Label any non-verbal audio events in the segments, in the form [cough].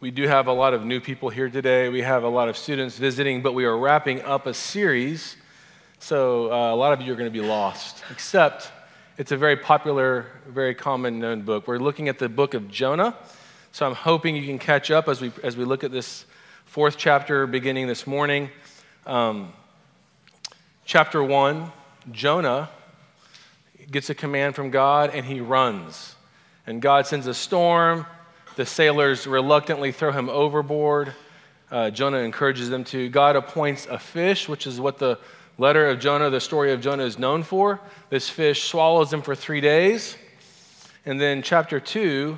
we do have a lot of new people here today. We have a lot of students visiting, but we are wrapping up a series. So uh, a lot of you are going to be lost, except it's a very popular, very common known book. We're looking at the book of Jonah. So I'm hoping you can catch up as we, as we look at this fourth chapter beginning this morning. Um, chapter one Jonah gets a command from God and he runs. And God sends a storm the sailors reluctantly throw him overboard. Uh, Jonah encourages them to. God appoints a fish, which is what the letter of Jonah, the story of Jonah, is known for. This fish swallows him for three days. And then, chapter 2,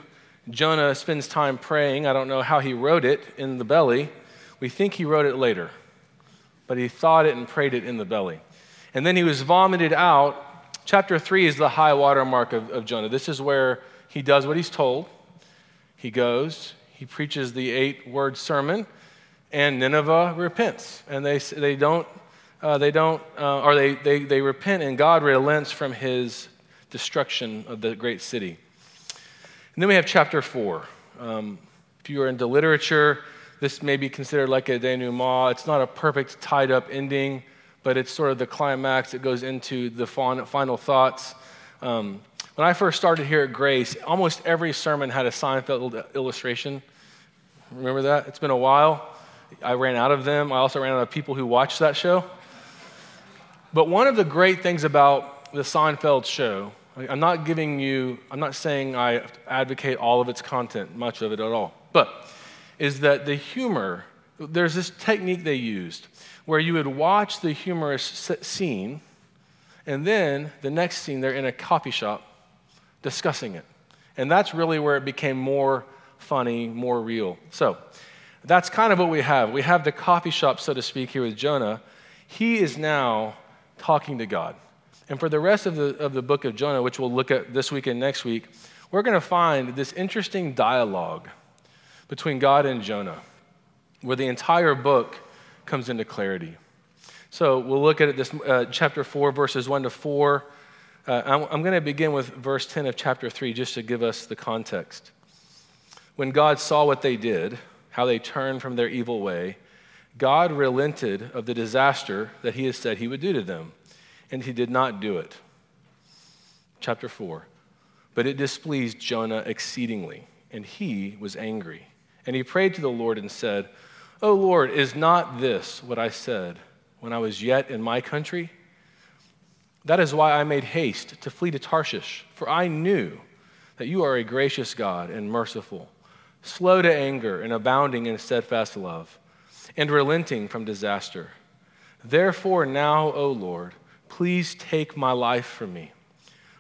Jonah spends time praying. I don't know how he wrote it in the belly. We think he wrote it later, but he thought it and prayed it in the belly. And then he was vomited out. Chapter 3 is the high water mark of, of Jonah. This is where he does what he's told. He goes, he preaches the eight word sermon, and Nineveh repents. And they, they don't, uh, they don't uh, or they, they, they repent, and God relents from his destruction of the great city. And then we have chapter four. Um, if you are into literature, this may be considered like a denouement. It's not a perfect tied up ending, but it's sort of the climax. It goes into the final thoughts. Um, when I first started here at Grace, almost every sermon had a Seinfeld illustration. Remember that? It's been a while. I ran out of them. I also ran out of people who watched that show. But one of the great things about the Seinfeld show, I'm not giving you, I'm not saying I advocate all of its content, much of it at all, but is that the humor, there's this technique they used where you would watch the humorous scene, and then the next scene, they're in a coffee shop discussing it. And that's really where it became more funny, more real. So that's kind of what we have. We have the coffee shop, so to speak, here with Jonah. He is now talking to God. And for the rest of the, of the book of Jonah, which we'll look at this week and next week, we're going to find this interesting dialogue between God and Jonah, where the entire book comes into clarity. So we'll look at it this uh, chapter 4, verses 1 to 4. Uh, I'm, I'm going to begin with verse 10 of chapter 3 just to give us the context. When God saw what they did, how they turned from their evil way, God relented of the disaster that he had said he would do to them, and he did not do it. Chapter 4. But it displeased Jonah exceedingly, and he was angry. And he prayed to the Lord and said, O Lord, is not this what I said when I was yet in my country? That is why I made haste to flee to Tarshish, for I knew that you are a gracious God and merciful, slow to anger and abounding in steadfast love, and relenting from disaster. Therefore, now, O Lord, please take my life from me,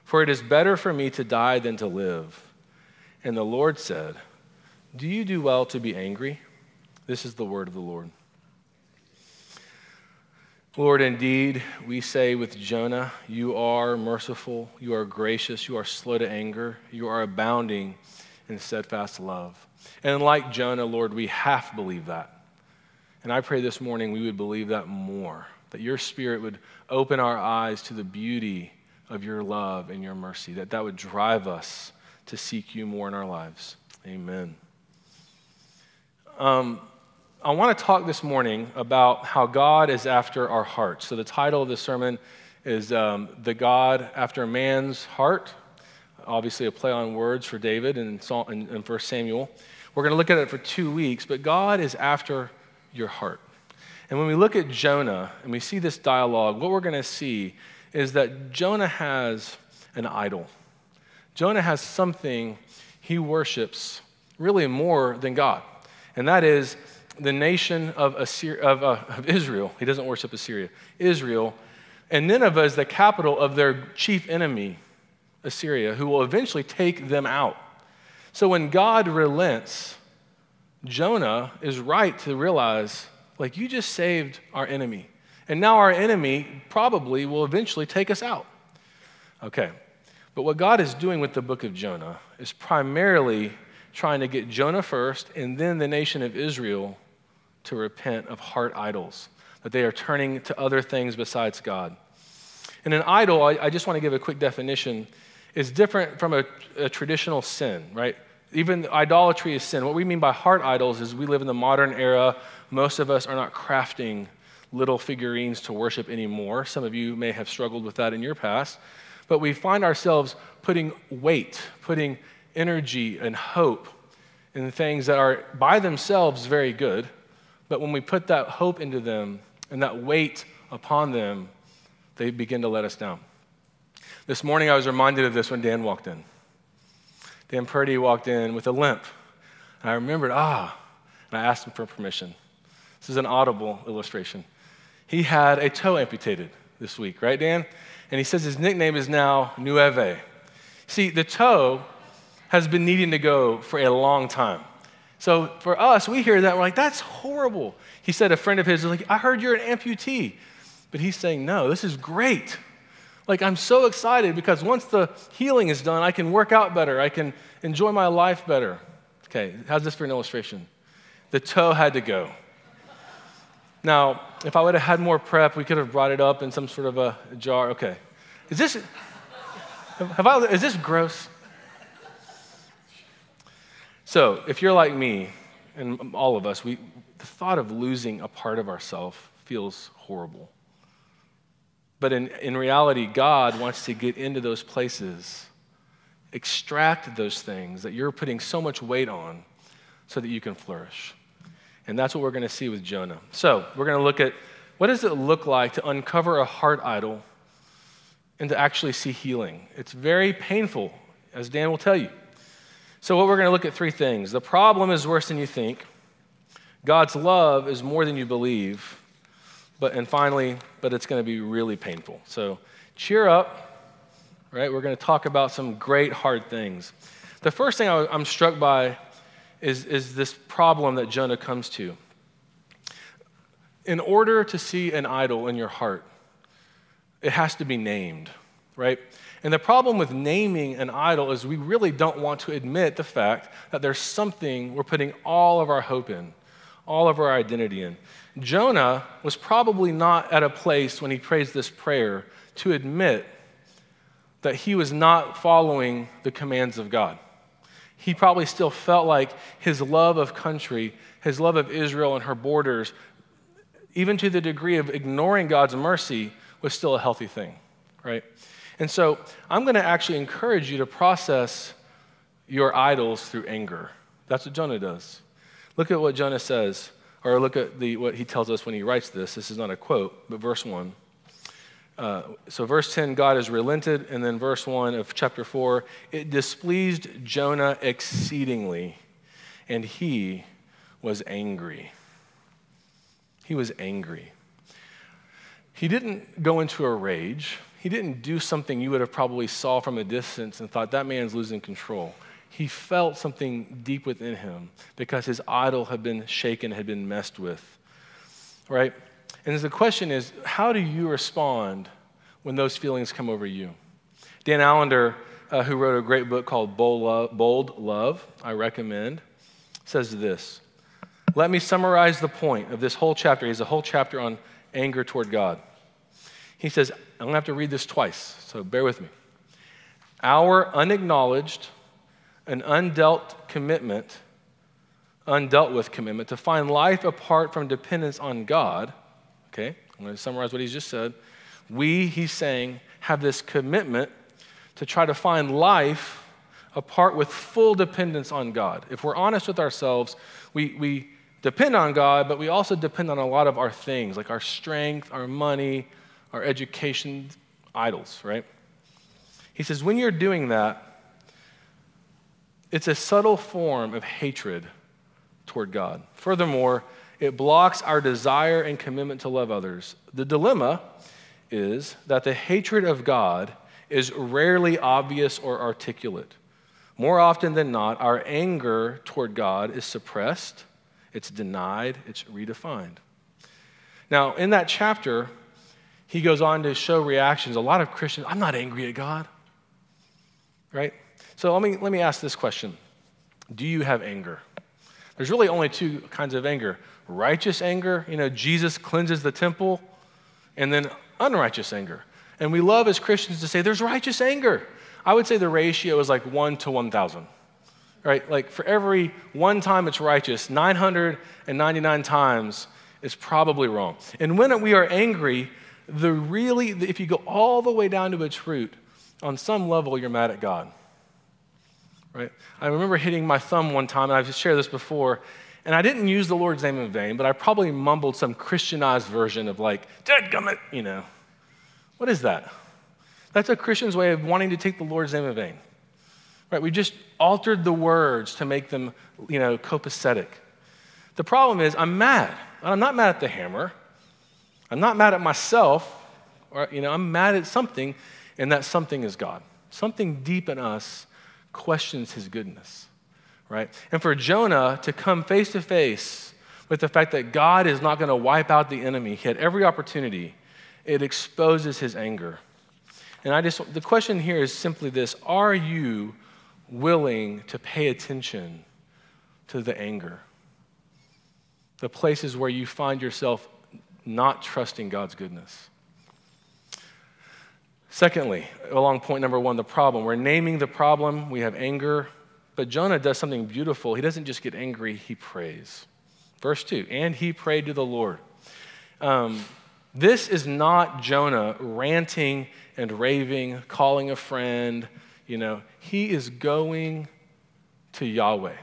for it is better for me to die than to live. And the Lord said, Do you do well to be angry? This is the word of the Lord. Lord, indeed, we say with Jonah, you are merciful, you are gracious, you are slow to anger, you are abounding in steadfast love. And like Jonah, Lord, we half believe that. And I pray this morning we would believe that more, that your spirit would open our eyes to the beauty of your love and your mercy, that that would drive us to seek you more in our lives. Amen. Um, I want to talk this morning about how God is after our hearts. So, the title of the sermon is um, The God After Man's Heart. Obviously, a play on words for David and in, in 1 Samuel. We're going to look at it for two weeks, but God is after your heart. And when we look at Jonah and we see this dialogue, what we're going to see is that Jonah has an idol. Jonah has something he worships really more than God, and that is the nation of, Assyria, of, uh, of Israel. He doesn't worship Assyria, Israel. And Nineveh is the capital of their chief enemy, Assyria, who will eventually take them out. So when God relents, Jonah is right to realize, like, you just saved our enemy. And now our enemy probably will eventually take us out. Okay. But what God is doing with the book of Jonah is primarily trying to get Jonah first and then the nation of Israel to repent of heart idols, that they are turning to other things besides God. And an idol, I, I just want to give a quick definition, is different from a, a traditional sin, right? Even idolatry is sin. What we mean by heart idols is we live in the modern era. Most of us are not crafting little figurines to worship anymore. Some of you may have struggled with that in your past. But we find ourselves putting weight, putting energy and hope in things that are by themselves very good. But when we put that hope into them and that weight upon them, they begin to let us down. This morning I was reminded of this when Dan walked in. Dan Purdy walked in with a limp. And I remembered, ah, and I asked him for permission. This is an audible illustration. He had a toe amputated this week, right, Dan? And he says his nickname is now Nueve. See, the toe has been needing to go for a long time. So for us, we hear that, we're like, that's horrible. He said a friend of his was like, I heard you're an amputee. But he's saying, no, this is great. Like, I'm so excited because once the healing is done, I can work out better. I can enjoy my life better. Okay, how's this for an illustration? The toe had to go. Now, if I would have had more prep, we could have brought it up in some sort of a jar. Okay. Is this, have I, is this gross? So, if you're like me, and all of us, we, the thought of losing a part of ourselves feels horrible. But in, in reality, God wants to get into those places, extract those things that you're putting so much weight on so that you can flourish. And that's what we're going to see with Jonah. So, we're going to look at what does it look like to uncover a heart idol and to actually see healing. It's very painful, as Dan will tell you. So, what we're going to look at three things. The problem is worse than you think. God's love is more than you believe. But, and finally, but it's going to be really painful. So cheer up, right? We're going to talk about some great hard things. The first thing I, I'm struck by is, is this problem that Jonah comes to. In order to see an idol in your heart, it has to be named, right? And the problem with naming an idol is we really don't want to admit the fact that there's something we're putting all of our hope in, all of our identity in. Jonah was probably not at a place when he prays this prayer to admit that he was not following the commands of God. He probably still felt like his love of country, his love of Israel and her borders, even to the degree of ignoring God's mercy, was still a healthy thing, right? And so I'm going to actually encourage you to process your idols through anger. That's what Jonah does. Look at what Jonah says or look at the, what he tells us when he writes this. This is not a quote, but verse 1. Uh, so, verse 10, God has relented. And then, verse 1 of chapter 4, it displeased Jonah exceedingly, and he was angry. He was angry. He didn't go into a rage. He didn't do something you would have probably saw from a distance and thought that man's losing control he felt something deep within him because his idol had been shaken, had been messed with. Right? And the question is, how do you respond when those feelings come over you? Dan Allender, uh, who wrote a great book called Bold Love, I recommend, says this. Let me summarize the point of this whole chapter. He has a whole chapter on anger toward God. He says, I'm going to have to read this twice, so bear with me. Our unacknowledged, an undealt commitment, undealt with commitment, to find life apart from dependence on God. Okay, I'm going to summarize what he's just said. We, he's saying, have this commitment to try to find life apart with full dependence on God. If we're honest with ourselves, we, we depend on God, but we also depend on a lot of our things, like our strength, our money, our education, idols, right? He says, when you're doing that, it's a subtle form of hatred toward God. Furthermore, it blocks our desire and commitment to love others. The dilemma is that the hatred of God is rarely obvious or articulate. More often than not, our anger toward God is suppressed, it's denied, it's redefined. Now, in that chapter, he goes on to show reactions. A lot of Christians, I'm not angry at God, right? So let me, let me ask this question Do you have anger? There's really only two kinds of anger righteous anger, you know, Jesus cleanses the temple, and then unrighteous anger. And we love as Christians to say there's righteous anger. I would say the ratio is like 1 to 1,000. right? Like for every one time it's righteous, 999 times it's probably wrong. And when we are angry, the really, if you go all the way down to its root, on some level you're mad at God. Right? I remember hitting my thumb one time, and I've shared this before, and I didn't use the Lord's name in vain, but I probably mumbled some Christianized version of like, Dadgummit, you know. What is that? That's a Christian's way of wanting to take the Lord's name in vain. Right? We just altered the words to make them, you know, copacetic. The problem is, I'm mad. I'm not mad at the hammer. I'm not mad at myself. Or, you know, I'm mad at something, and that something is God. Something deep in us questions his goodness, right? And for Jonah to come face to face with the fact that God is not going to wipe out the enemy, he had every opportunity, it exposes his anger. And I just, the question here is simply this Are you willing to pay attention to the anger, the places where you find yourself not trusting God's goodness. Secondly, along point number one, the problem. We're naming the problem, we have anger, but Jonah does something beautiful. He doesn't just get angry, he prays. Verse 2 And he prayed to the Lord. Um, this is not Jonah ranting and raving, calling a friend, you know, he is going to Yahweh.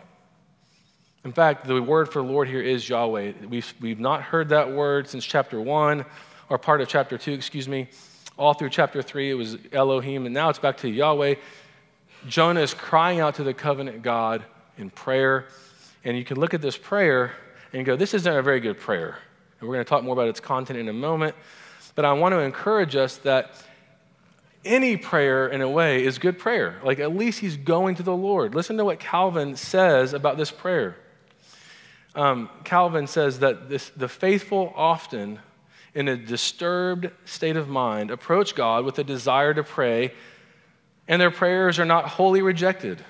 In fact, the word for Lord here is Yahweh. We've, we've not heard that word since chapter 1, or part of chapter 2, excuse me. All through chapter 3, it was Elohim, and now it's back to Yahweh. Jonah is crying out to the covenant God in prayer. And you can look at this prayer and go, This isn't a very good prayer. And we're going to talk more about its content in a moment. But I want to encourage us that any prayer, in a way, is good prayer. Like at least he's going to the Lord. Listen to what Calvin says about this prayer. Um, Calvin says that this, the faithful often, in a disturbed state of mind, approach God with a desire to pray, and their prayers are not wholly rejected,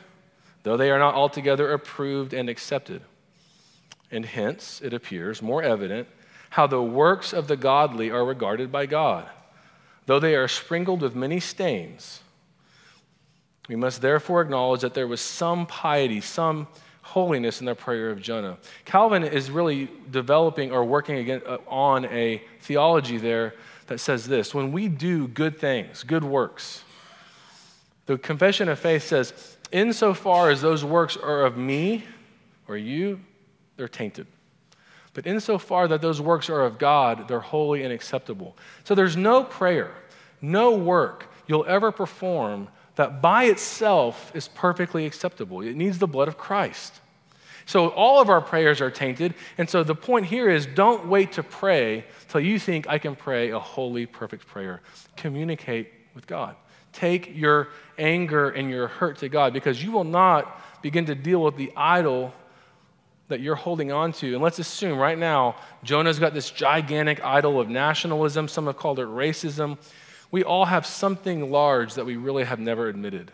though they are not altogether approved and accepted. And hence, it appears more evident how the works of the godly are regarded by God though they are sprinkled with many stains. We must therefore acknowledge that there was some piety, some holiness in the prayer of Jonah. Calvin is really developing or working again, uh, on a theology there that says this when we do good things, good works, the confession of faith says, insofar as those works are of me or you, they're tainted. But insofar that those works are of God, they're holy and acceptable. So there's no prayer, no work you'll ever perform that by itself is perfectly acceptable. It needs the blood of Christ. So all of our prayers are tainted. And so the point here is don't wait to pray till you think I can pray a holy, perfect prayer. Communicate with God. Take your anger and your hurt to God because you will not begin to deal with the idol that you're holding on to. And let's assume right now, Jonah's got this gigantic idol of nationalism. Some have called it racism. We all have something large that we really have never admitted.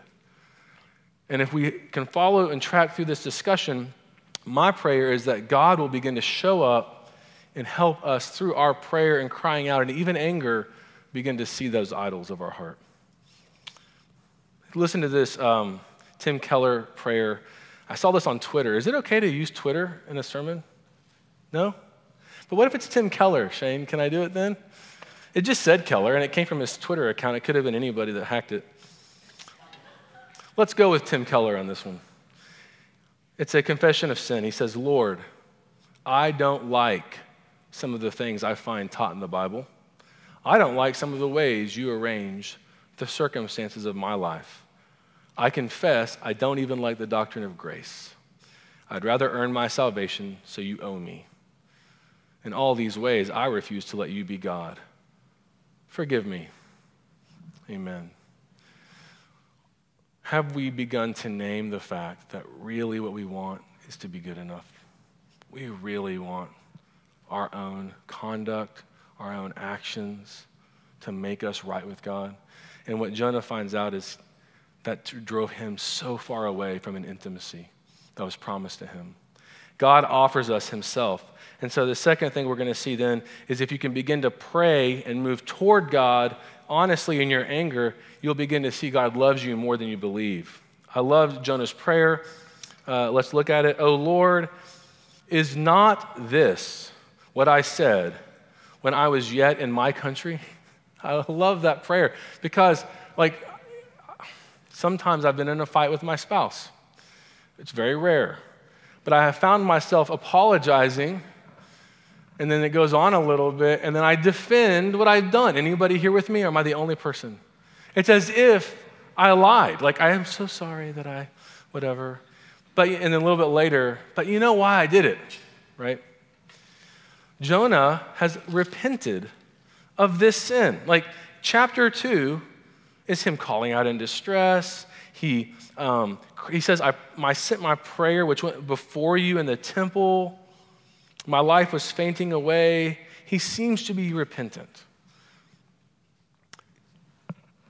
And if we can follow and track through this discussion, my prayer is that God will begin to show up and help us through our prayer and crying out and even anger begin to see those idols of our heart. Listen to this um, Tim Keller prayer I saw this on Twitter. Is it okay to use Twitter in a sermon? No? But what if it's Tim Keller, Shane? Can I do it then? It just said Keller, and it came from his Twitter account. It could have been anybody that hacked it. Let's go with Tim Keller on this one. It's a confession of sin. He says, Lord, I don't like some of the things I find taught in the Bible. I don't like some of the ways you arrange the circumstances of my life. I confess I don't even like the doctrine of grace. I'd rather earn my salvation so you owe me. In all these ways, I refuse to let you be God. Forgive me. Amen. Have we begun to name the fact that really what we want is to be good enough? We really want our own conduct, our own actions to make us right with God. And what Jonah finds out is that drove him so far away from an intimacy that was promised to him. God offers us himself. And so the second thing we're going to see then is if you can begin to pray and move toward God honestly in your anger, you'll begin to see God loves you more than you believe. I love Jonah's prayer. Uh, let's look at it. Oh Lord, is not this what I said when I was yet in my country? I love that prayer because, like, sometimes I've been in a fight with my spouse. It's very rare. But I have found myself apologizing, and then it goes on a little bit, and then I defend what I've done. Anybody here with me, or am I the only person? It's as if I lied. Like, I am so sorry that I, whatever. But, and then a little bit later, but you know why I did it, right? Jonah has repented of this sin. Like, chapter two is him calling out in distress. He, um, he says, I, I sent my prayer, which went before you in the temple. My life was fainting away. He seems to be repentant.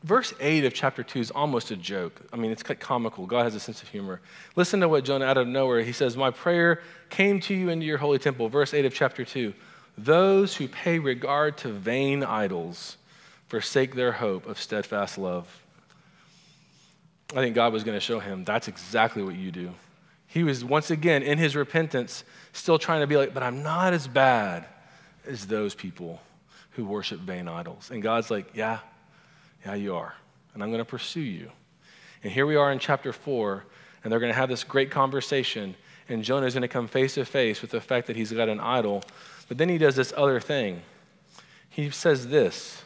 Verse 8 of chapter 2 is almost a joke. I mean, it's comical. God has a sense of humor. Listen to what Jonah, out of nowhere, he says, My prayer came to you into your holy temple. Verse 8 of chapter 2 Those who pay regard to vain idols forsake their hope of steadfast love. I think God was going to show him that's exactly what you do. He was once again in his repentance still trying to be like, but I'm not as bad as those people who worship vain idols. And God's like, yeah, yeah, you are. And I'm going to pursue you. And here we are in chapter four, and they're going to have this great conversation. And Jonah is going to come face to face with the fact that he's got an idol. But then he does this other thing. He says this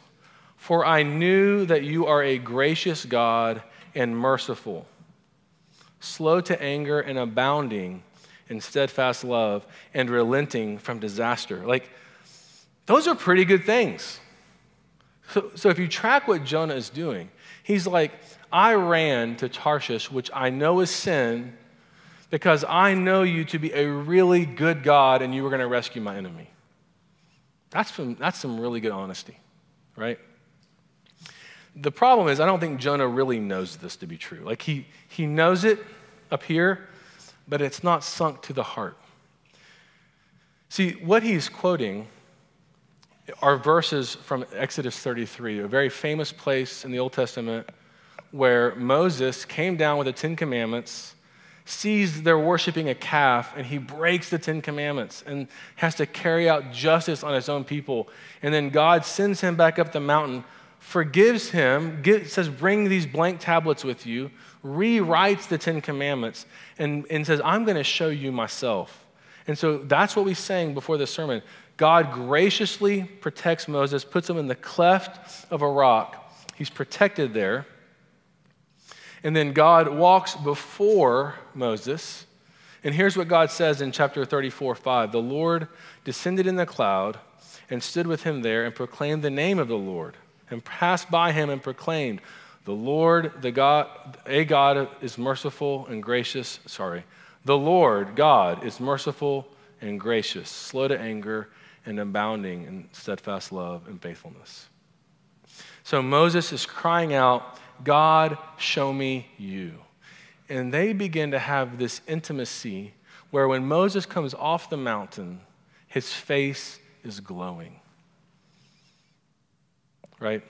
For I knew that you are a gracious God and merciful, slow to anger and abounding in steadfast love and relenting from disaster. Like, those are pretty good things. So, so if you track what Jonah is doing, he's like, I ran to Tarshish, which I know is sin, because I know you to be a really good God and you were going to rescue my enemy. That's that's some really good honesty, right? The problem is, I don't think Jonah really knows this to be true. Like, he, he knows it up here, but it's not sunk to the heart. See, what he's quoting are verses from Exodus 33, a very famous place in the Old Testament where Moses came down with the Ten Commandments, sees they're worshiping a calf, and he breaks the Ten Commandments and has to carry out justice on his own people. And then God sends him back up the mountain forgives him, says, Bring these blank tablets with you, rewrites the Ten Commandments, and, and says, I'm going to show you myself. And so that's what we sang before the sermon. God graciously protects Moses, puts him in the cleft of a rock. He's protected there. And then God walks before Moses. And here's what God says in chapter 34 5 The Lord descended in the cloud and stood with him there and proclaimed the name of the Lord and passed by him and proclaimed, The Lord, the God, a God is merciful and gracious. Sorry. The Lord, God, is merciful and gracious, slow to anger, and abounding in steadfast love and faithfulness. So Moses is crying out, God, show me you. And they begin to have this intimacy where when Moses comes off the mountain, his face is glowing right?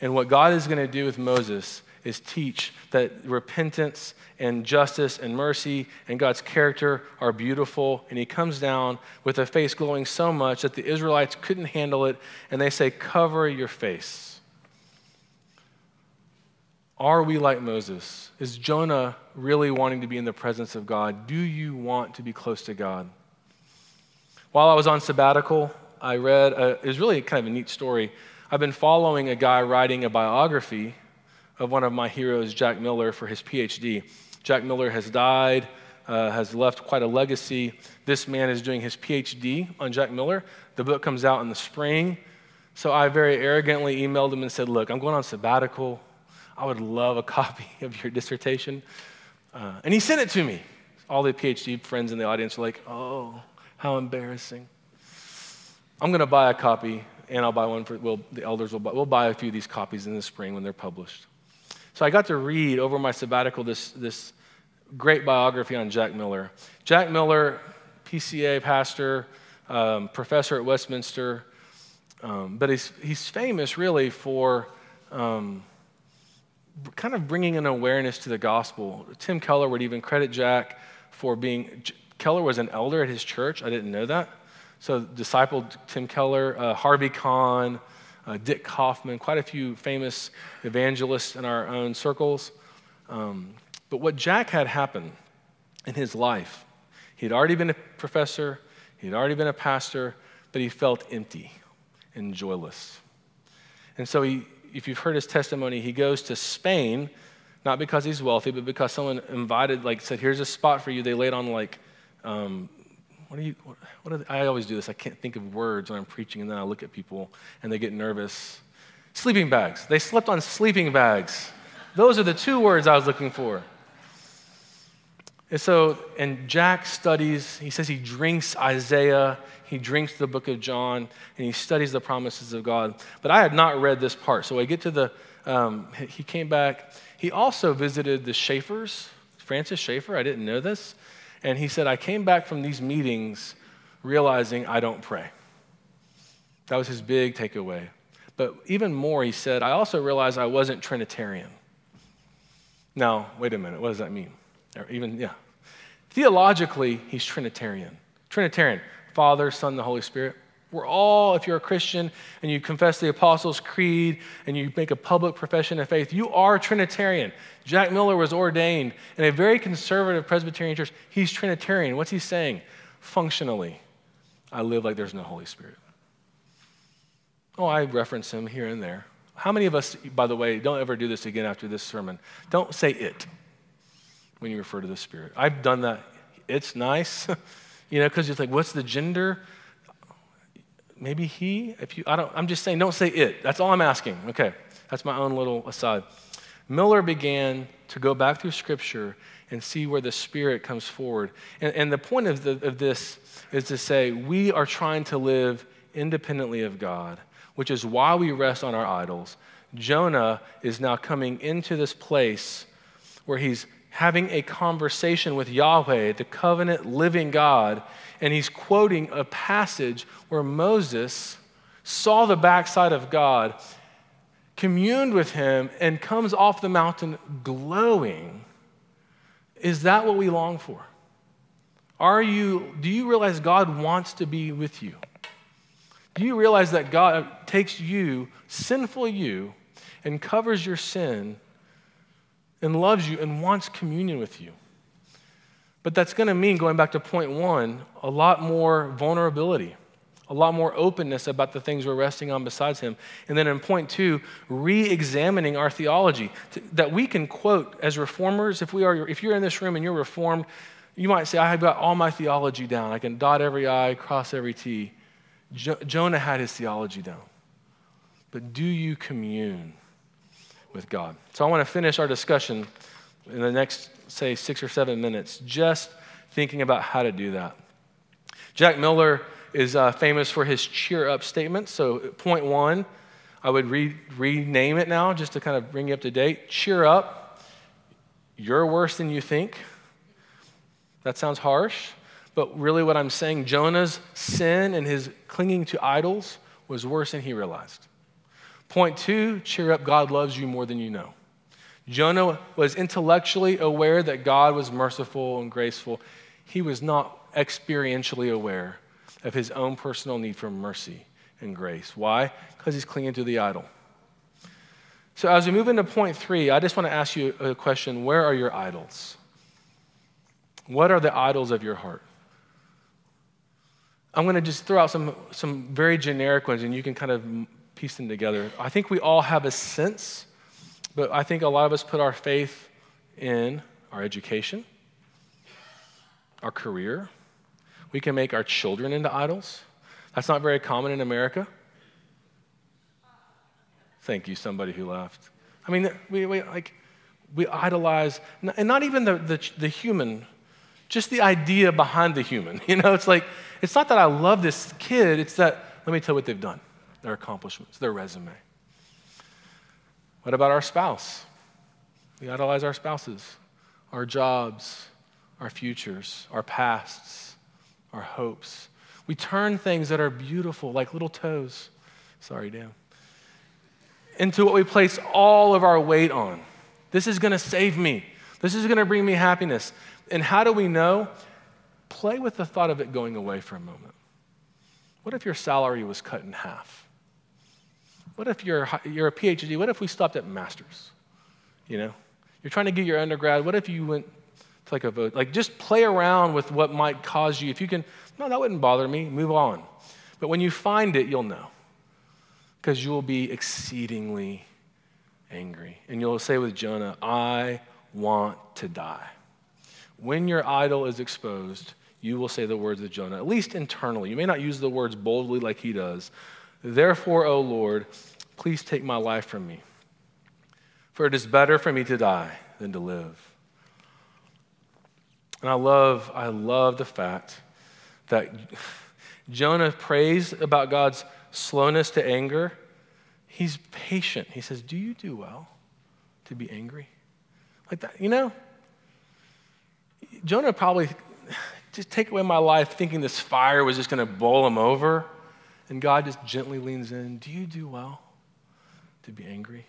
And what God is going to do with Moses is teach that repentance and justice and mercy and God's character are beautiful. And he comes down with a face glowing so much that the Israelites couldn't handle it, and they say, Cover your face. Are we like Moses? Is Jonah really wanting to be in the presence of God? Do you want to be close to God? While I was on sabbatical, I read, a, it was really kind of a neat story I've been following a guy writing a biography of one of my heroes, Jack Miller, for his PhD. Jack Miller has died, uh, has left quite a legacy. This man is doing his PhD on Jack Miller. The book comes out in the spring. So I very arrogantly emailed him and said, Look, I'm going on sabbatical. I would love a [laughs] copy of your dissertation. Uh, and he sent it to me. All the PhD friends in the audience were like, Oh, how embarrassing. I'm going to buy a copy and I'll buy one for, well, the elders will buy, we'll buy a few of these copies in the spring when they're published. So I got to read over my sabbatical this, this great biography on Jack Miller. Jack Miller, PCA pastor, um, professor at Westminster, um, but he's, he's famous really for um, kind of bringing an awareness to the gospel. Tim Keller would even credit Jack for being, Keller was an elder at his church. I didn't know that. So, discipled Tim Keller, uh, Harvie Conn, uh, Dick Kaufmann, quite a few famous evangelists in our own circles. Um, but what Jack had happen in his life, he'd already been a professor, he'd already been a pastor, but he felt empty and joyless. And so, he, if you've heard his testimony, he goes to Spain, not because he's wealthy, but because someone invited, like, said, Here's a spot for you. They laid on, like, um, what you, what, I always do this. I can't think of words when I'm preaching, and then I look at people and they get nervous. Sleeping bags. They slept on sleeping bags. Those are the two words I was looking for. And so, and Jack studies, he says he drinks Isaiah, he drinks the book of John, and he studies the promises of God. But I had not read this part. So I get to the, um, he came back. He also visited the Schaeffers, Francis Schaeffer. I didn't know this. And he said, I came back from these meetings realizing I don't pray. That was his big takeaway. But even more, he said, I also realized I wasn't Trinitarian. Now, wait a minute, what does that mean? Or even, yeah. Theologically, he's Trinitarian. Trinitarian, Father, Son, the Holy Spirit. We're all, if you're a Christian and you confess the Apostles' Creed and you make a public profession of faith, you are Trinitarian. Jack Miller was ordained in a very conservative Presbyterian church. He's Trinitarian. What's he saying? Functionally, I live like there's no Holy Spirit. Oh, I reference him here and there. How many of us, by the way, don't ever do this again after this sermon? Don't say it when you refer to the Spirit. I've done that. It's nice, [laughs] you know, because it's like, what's the gender? Maybe he if you i don't i'm just saying don't say it. That's all i'm asking. Okay. That's my own little aside. Miller began to go back through scripture and see where the spirit comes forward. And, and the point of, the, of this is to say we are trying to live independently of god which is why we rest on our idols. Jonah is now coming into this place where he's having a conversation with Yahweh, the covenant living God, and he's quoting a passage where Moses saw the backside of God, communed with him, and comes off the mountain glowing. Is that what we long for? Are you, do you realize God wants to be with you? Do you realize that God takes you, sinful you, and covers your sin and loves you and wants communion with you. But that's going to mean, going back to point one, a lot more vulnerability, a lot more openness about the things we're resting on besides Him. And then in point two, re examining our theology that we can quote as reformers. If, we are, if you're in this room and you're reformed, you might say, I've got all my theology down. I can dot every I, cross every T. Jo- Jonah had his theology down. But do you commune? With God. So I want to finish our discussion in the next, say, six or seven minutes, just thinking about how to do that. Jack Miller is uh, famous for his cheer up statement. So, point one, I would re- rename it now just to kind of bring you up to date. Cheer up. You're worse than you think. That sounds harsh, but really what I'm saying, Jonah's sin and his clinging to idols was worse than he realized. Point two, cheer up, God loves you more than you know. Jonah was intellectually aware that God was merciful and graceful. He was not experientially aware of his own personal need for mercy and grace. Why? Because he's clinging to the idol. So, as we move into point three, I just want to ask you a question Where are your idols? What are the idols of your heart? I'm going to just throw out some, some very generic ones, and you can kind of piece them together. I think we all have a sense, but I think a lot of us put our faith in our education, our career. We can make our children into idols. That's not very common in America. Thank you, somebody who laughed. I mean, we, we like we idolize, and not even the, the, the human, just the idea behind the human. [laughs] You know, it's like it's not that I love this kid; it's that let me tell you what they've done their accomplishments, their resume. What about our spouse? We idolize our spouses, our jobs, our futures, our pasts, our hopes. We turn things that are beautiful, like little toes, sorry, Dan, into what we place all of our weight on. This is going to save me. This is going to bring me happiness. And how do we know? Play with the thought of it going away for a moment. What if your salary was cut in half? What if you're, you're a PhD? What if we stopped at master's? You know, you're trying to get your undergrad. What if you went to like a vote? Like just play around with what might cause you. If you can, no, that wouldn't bother me. Move on. But when you find it, you'll know because you will be exceedingly angry. And you'll say with Jonah, I want to die. When your idol is exposed, you will say the words of Jonah, at least internally. You may not use the words boldly like he does. Therefore, O Lord, please take my life from me. For it is better for me to die than to live. And I love, I love the fact that Jonah prays about God's slowness to anger. He's patient. He says, Do you do well to be angry? Like that, you know? Jonah probably just take away my life thinking this fire was just going to bowl him over. And God just gently leans in. Do you do well to be angry?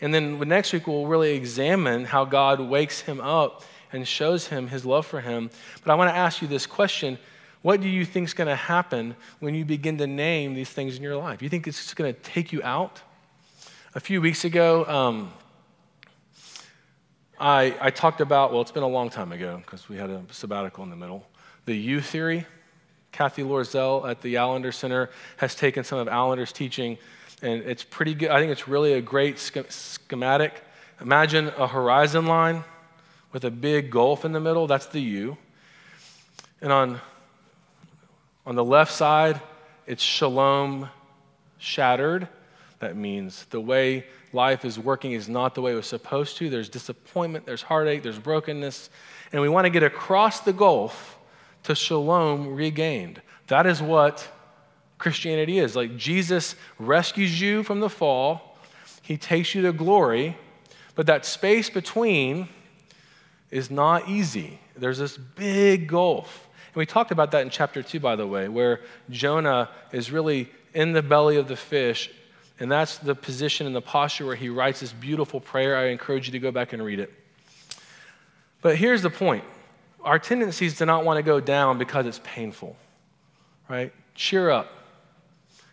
And then next week, we'll really examine how God wakes him up and shows him his love for him. But I want to ask you this question What do you think is going to happen when you begin to name these things in your life? You think it's just going to take you out? A few weeks ago, um, I, I talked about, well, it's been a long time ago because we had a sabbatical in the middle, the U theory. Cathy Loerzel at the Allender Center has taken some of Allender's teaching, and it's pretty good. I think it's really a great schematic. Imagine a horizon line with a big gulf in the middle. That's the U. And on, on the left side, it's shalom shattered. That means the way life is working is not the way it was supposed to. There's disappointment, there's heartache, there's brokenness. And we want to get across the gulf to shalom regained. That is what Christianity is. Like Jesus rescues you from the fall, he takes you to glory, but that space between is not easy. There's this big gulf. And we talked about that in chapter 2, by the way, where Jonah is really in the belly of the fish and that's the position and the posture where he writes this beautiful prayer. I encourage you to go back and read it. But here's the point our tendencies to not want to go down because it's painful, right? Cheer up.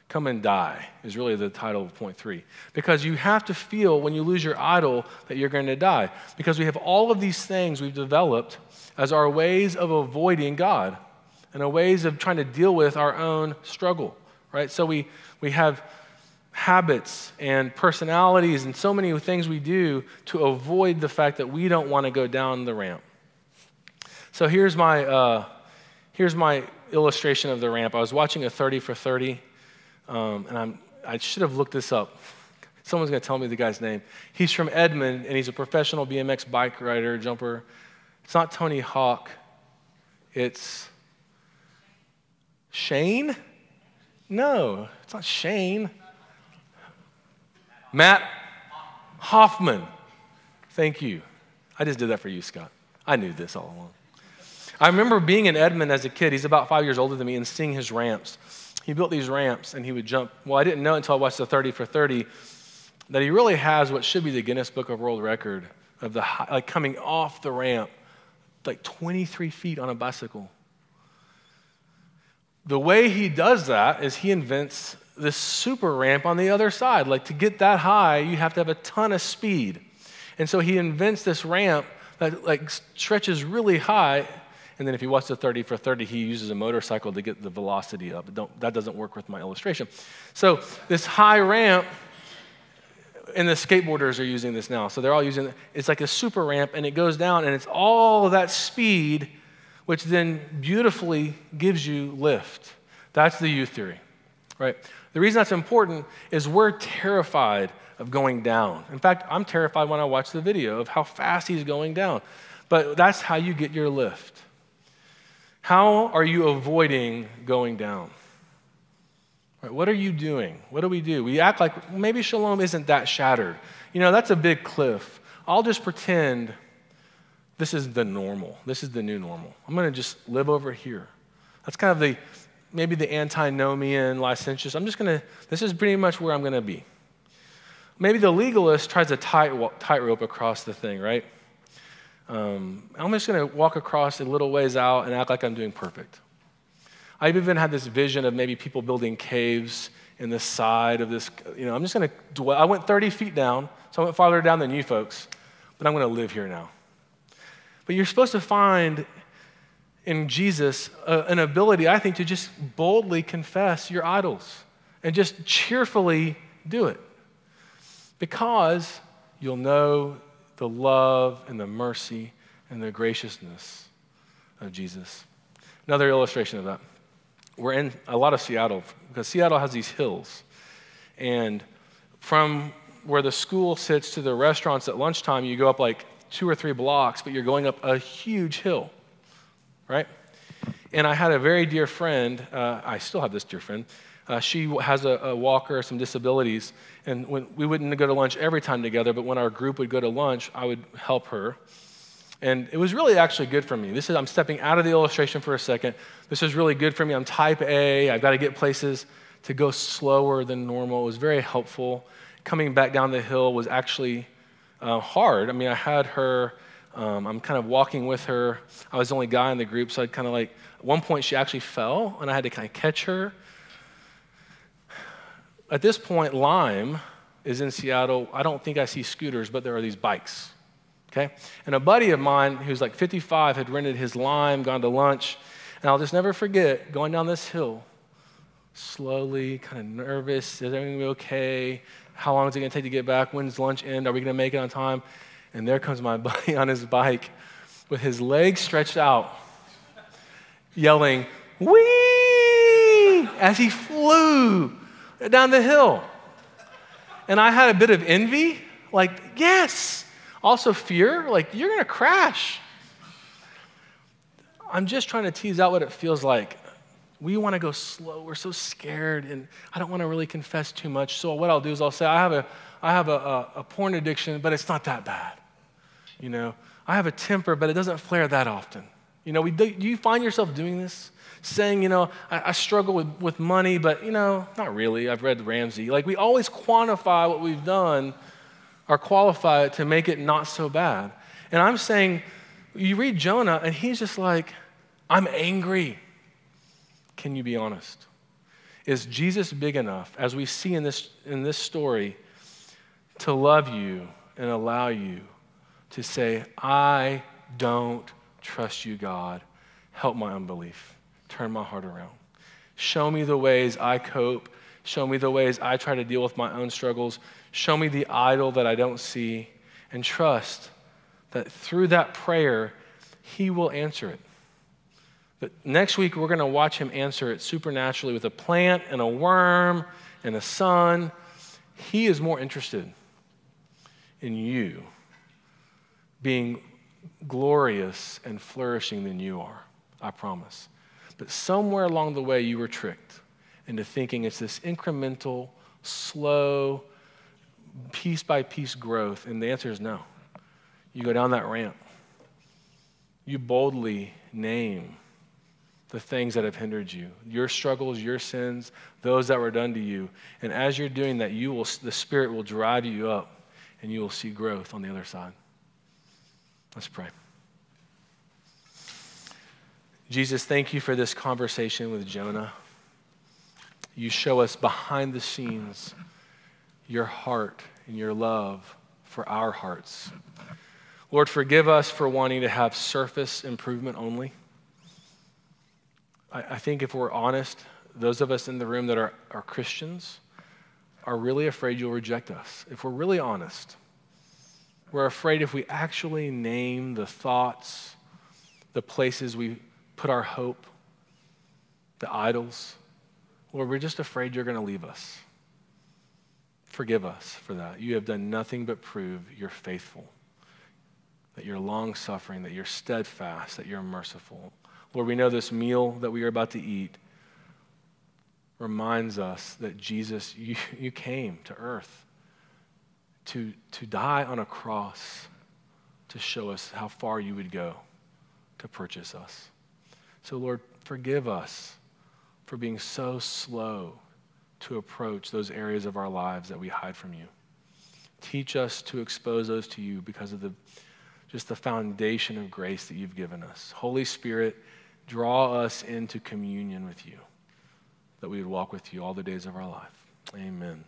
Come and die is really the title of point three. Because you have to feel when you lose your idol that you're going to die. Because we have all of these things we've developed as our ways of avoiding God and our ways of trying to deal with our own struggle, right? So we, we have habits and personalities and so many things we do to avoid the fact that we don't want to go down the ramp. So here's my, uh, here's my illustration of the ramp. I was watching a 30 for 30, um, and I'm, I should have looked this up. Someone's going to tell me the guy's name. He's from Edmond, and he's a professional BMX bike rider, jumper. It's not Tony Hawk, it's Shane? No, it's not Shane. Mat Hoffman. Thank you. I just did that for you, Scott. I knew this all along. I remember being in Edmond as a kid. He's about five years older than me and seeing his ramps. He built these ramps and he would jump. Well, I didn't know until I watched the 30 for 30 that he really has what should be the Guinness Book of World Record of the like coming off the ramp like 23 feet on a bicycle. The way he does that is he invents this super ramp on the other side. Like to get that high, you have to have a ton of speed. And so he invents this ramp that like stretches really high. And then if you watch the 30 for 30, he uses a motorcycle to get the velocity up. that doesn't work with my illustration. So this high ramp, and the skateboarders are using this now. So they're all using it. it's like a super ramp, and it goes down, and it's all that speed, which then beautifully gives you lift. That's the U theory, right? The reason that's important is we're terrified of going down. In fact, I'm terrified when I watch the video of how fast he's going down. But that's how you get your lift. How are you avoiding going down? What are you doing? What do we do? We act like maybe shalom isn't that shattered. You know, that's a big cliff. I'll just pretend this is the normal. This is the new normal. I'm going to just live over here. That's kind of the maybe the antinomian, licentious. I'm just going to, this is pretty much where I'm going to be. Maybe the legalist tries a tight, tightrope across the thing, right? Um, I'm just going to walk across a little ways out and act like I'm doing perfect. I've even had this vision of maybe people building caves in the side of this. You know, I'm just going to dwell. I went 30 feet down, so I went farther down than you folks, but I'm going to live here now. But you're supposed to find in Jesus an ability, I think, to just boldly confess your idols and just cheerfully do it because you'll know the love and the mercy and the graciousness of Jesus. Another illustration of that. We're in a lot of Seattle because Seattle has these hills. And from where the school sits to the restaurants at lunchtime, you go up like two or three blocks, but you're going up a huge hill right? And I had a very dear friend, uh, I still have this dear friend. Uh, she has a, a, walker, some disabilities, and when, we wouldn't go to lunch every time together, but when our group would go to lunch, I would help her. And it was really actually good for me. This is, I'm stepping out of the illustration for a second. This is really good for me. I'm type A. I've got to get places to go slower than normal. It was very helpful. Coming back down the hill was actually uh, hard. I mean, I had her um, I'm kind of walking with her. I was the only guy in the group, so I'd kind of like, at one point she actually fell, and I had to kind of catch her. At this point, Lime is in Seattle. I don't think I see scooters, but there are these bikes. Okay? And a buddy of mine who's like 55 had rented his Lime, gone to lunch, and I'll just never forget going down this hill, slowly, kind of nervous. Is everything to be okay? How long is it going to take to get back? When's lunch end? Are we going to make it on time? And there comes my [laughs] buddy on his bike with his legs stretched out, yelling, Wee! as he flew down the hill. And I had a bit of envy, like, yes. Also, fear, like, you're gonna crash. I'm just trying to tease out what it feels like. We want to go slow. We're so scared, and I don't want to really confess too much. So, what I'll do is I'll say, I have a, I have a, a, a porn addiction, but it's not that bad. You know, I have a temper, but it doesn't flare that often. You know, we, do you find yourself doing this? Saying, you know, I, I struggle with, with money, but, you know, not really. I've read Ramsey. Like, we always quantify what we've done or qualify it to make it not so bad. And I'm saying, you read Jonah, and he's just like, I'm angry. Can you be honest? Is Jesus big enough, as we see in this, in this story, to love you and allow you to say, I don't trust you, God. Help my unbelief. Turn my heart around. Show me the ways I cope. Show me the ways I try to deal with my own struggles. Show me the idol that I don't see. And trust that through that prayer, He will answer it. But next week, we're going to watch Him answer it supernaturally with a plant and a worm and a sun. He is more interested in you being glorious and flourishing than you are. I promise. But somewhere along the way, you were tricked into thinking it's this incremental, slow, piece by piece growth. And the answer is no. You go down that ramp, you boldly name the things that have hindered you your struggles your sins those that were done to you and as you're doing that you will the spirit will drive you up and you will see growth on the other side Let's pray. Jesus, thank you for this conversation with Jonah. You show us behind the scenes your heart and your love for our hearts. Lord, forgive us for wanting to have surface improvement only. I, I, think if we're honest, those of us in the room that are, are Christians are really afraid you'll reject us. If we're really honest, we're afraid if we actually name the thoughts, the places we put our hope, the idols, Lord, we're just afraid you're going to leave us. Forgive us for that. You have done nothing but prove you're faithful, that you're long suffering, that you're steadfast, that you're merciful. Lord, we know this meal that we are about to eat reminds us that Jesus, [laughs] you, you came to earth to, to die on a cross to show us how far you would go to purchase us. So, Lord, forgive us for being so slow to approach those areas of our lives that we hide from you. Teach us to expose those to you because of the just the foundation of grace that you've given us. Holy Spirit, draw us into communion with you, that we would walk with you all the days of our life. Amen.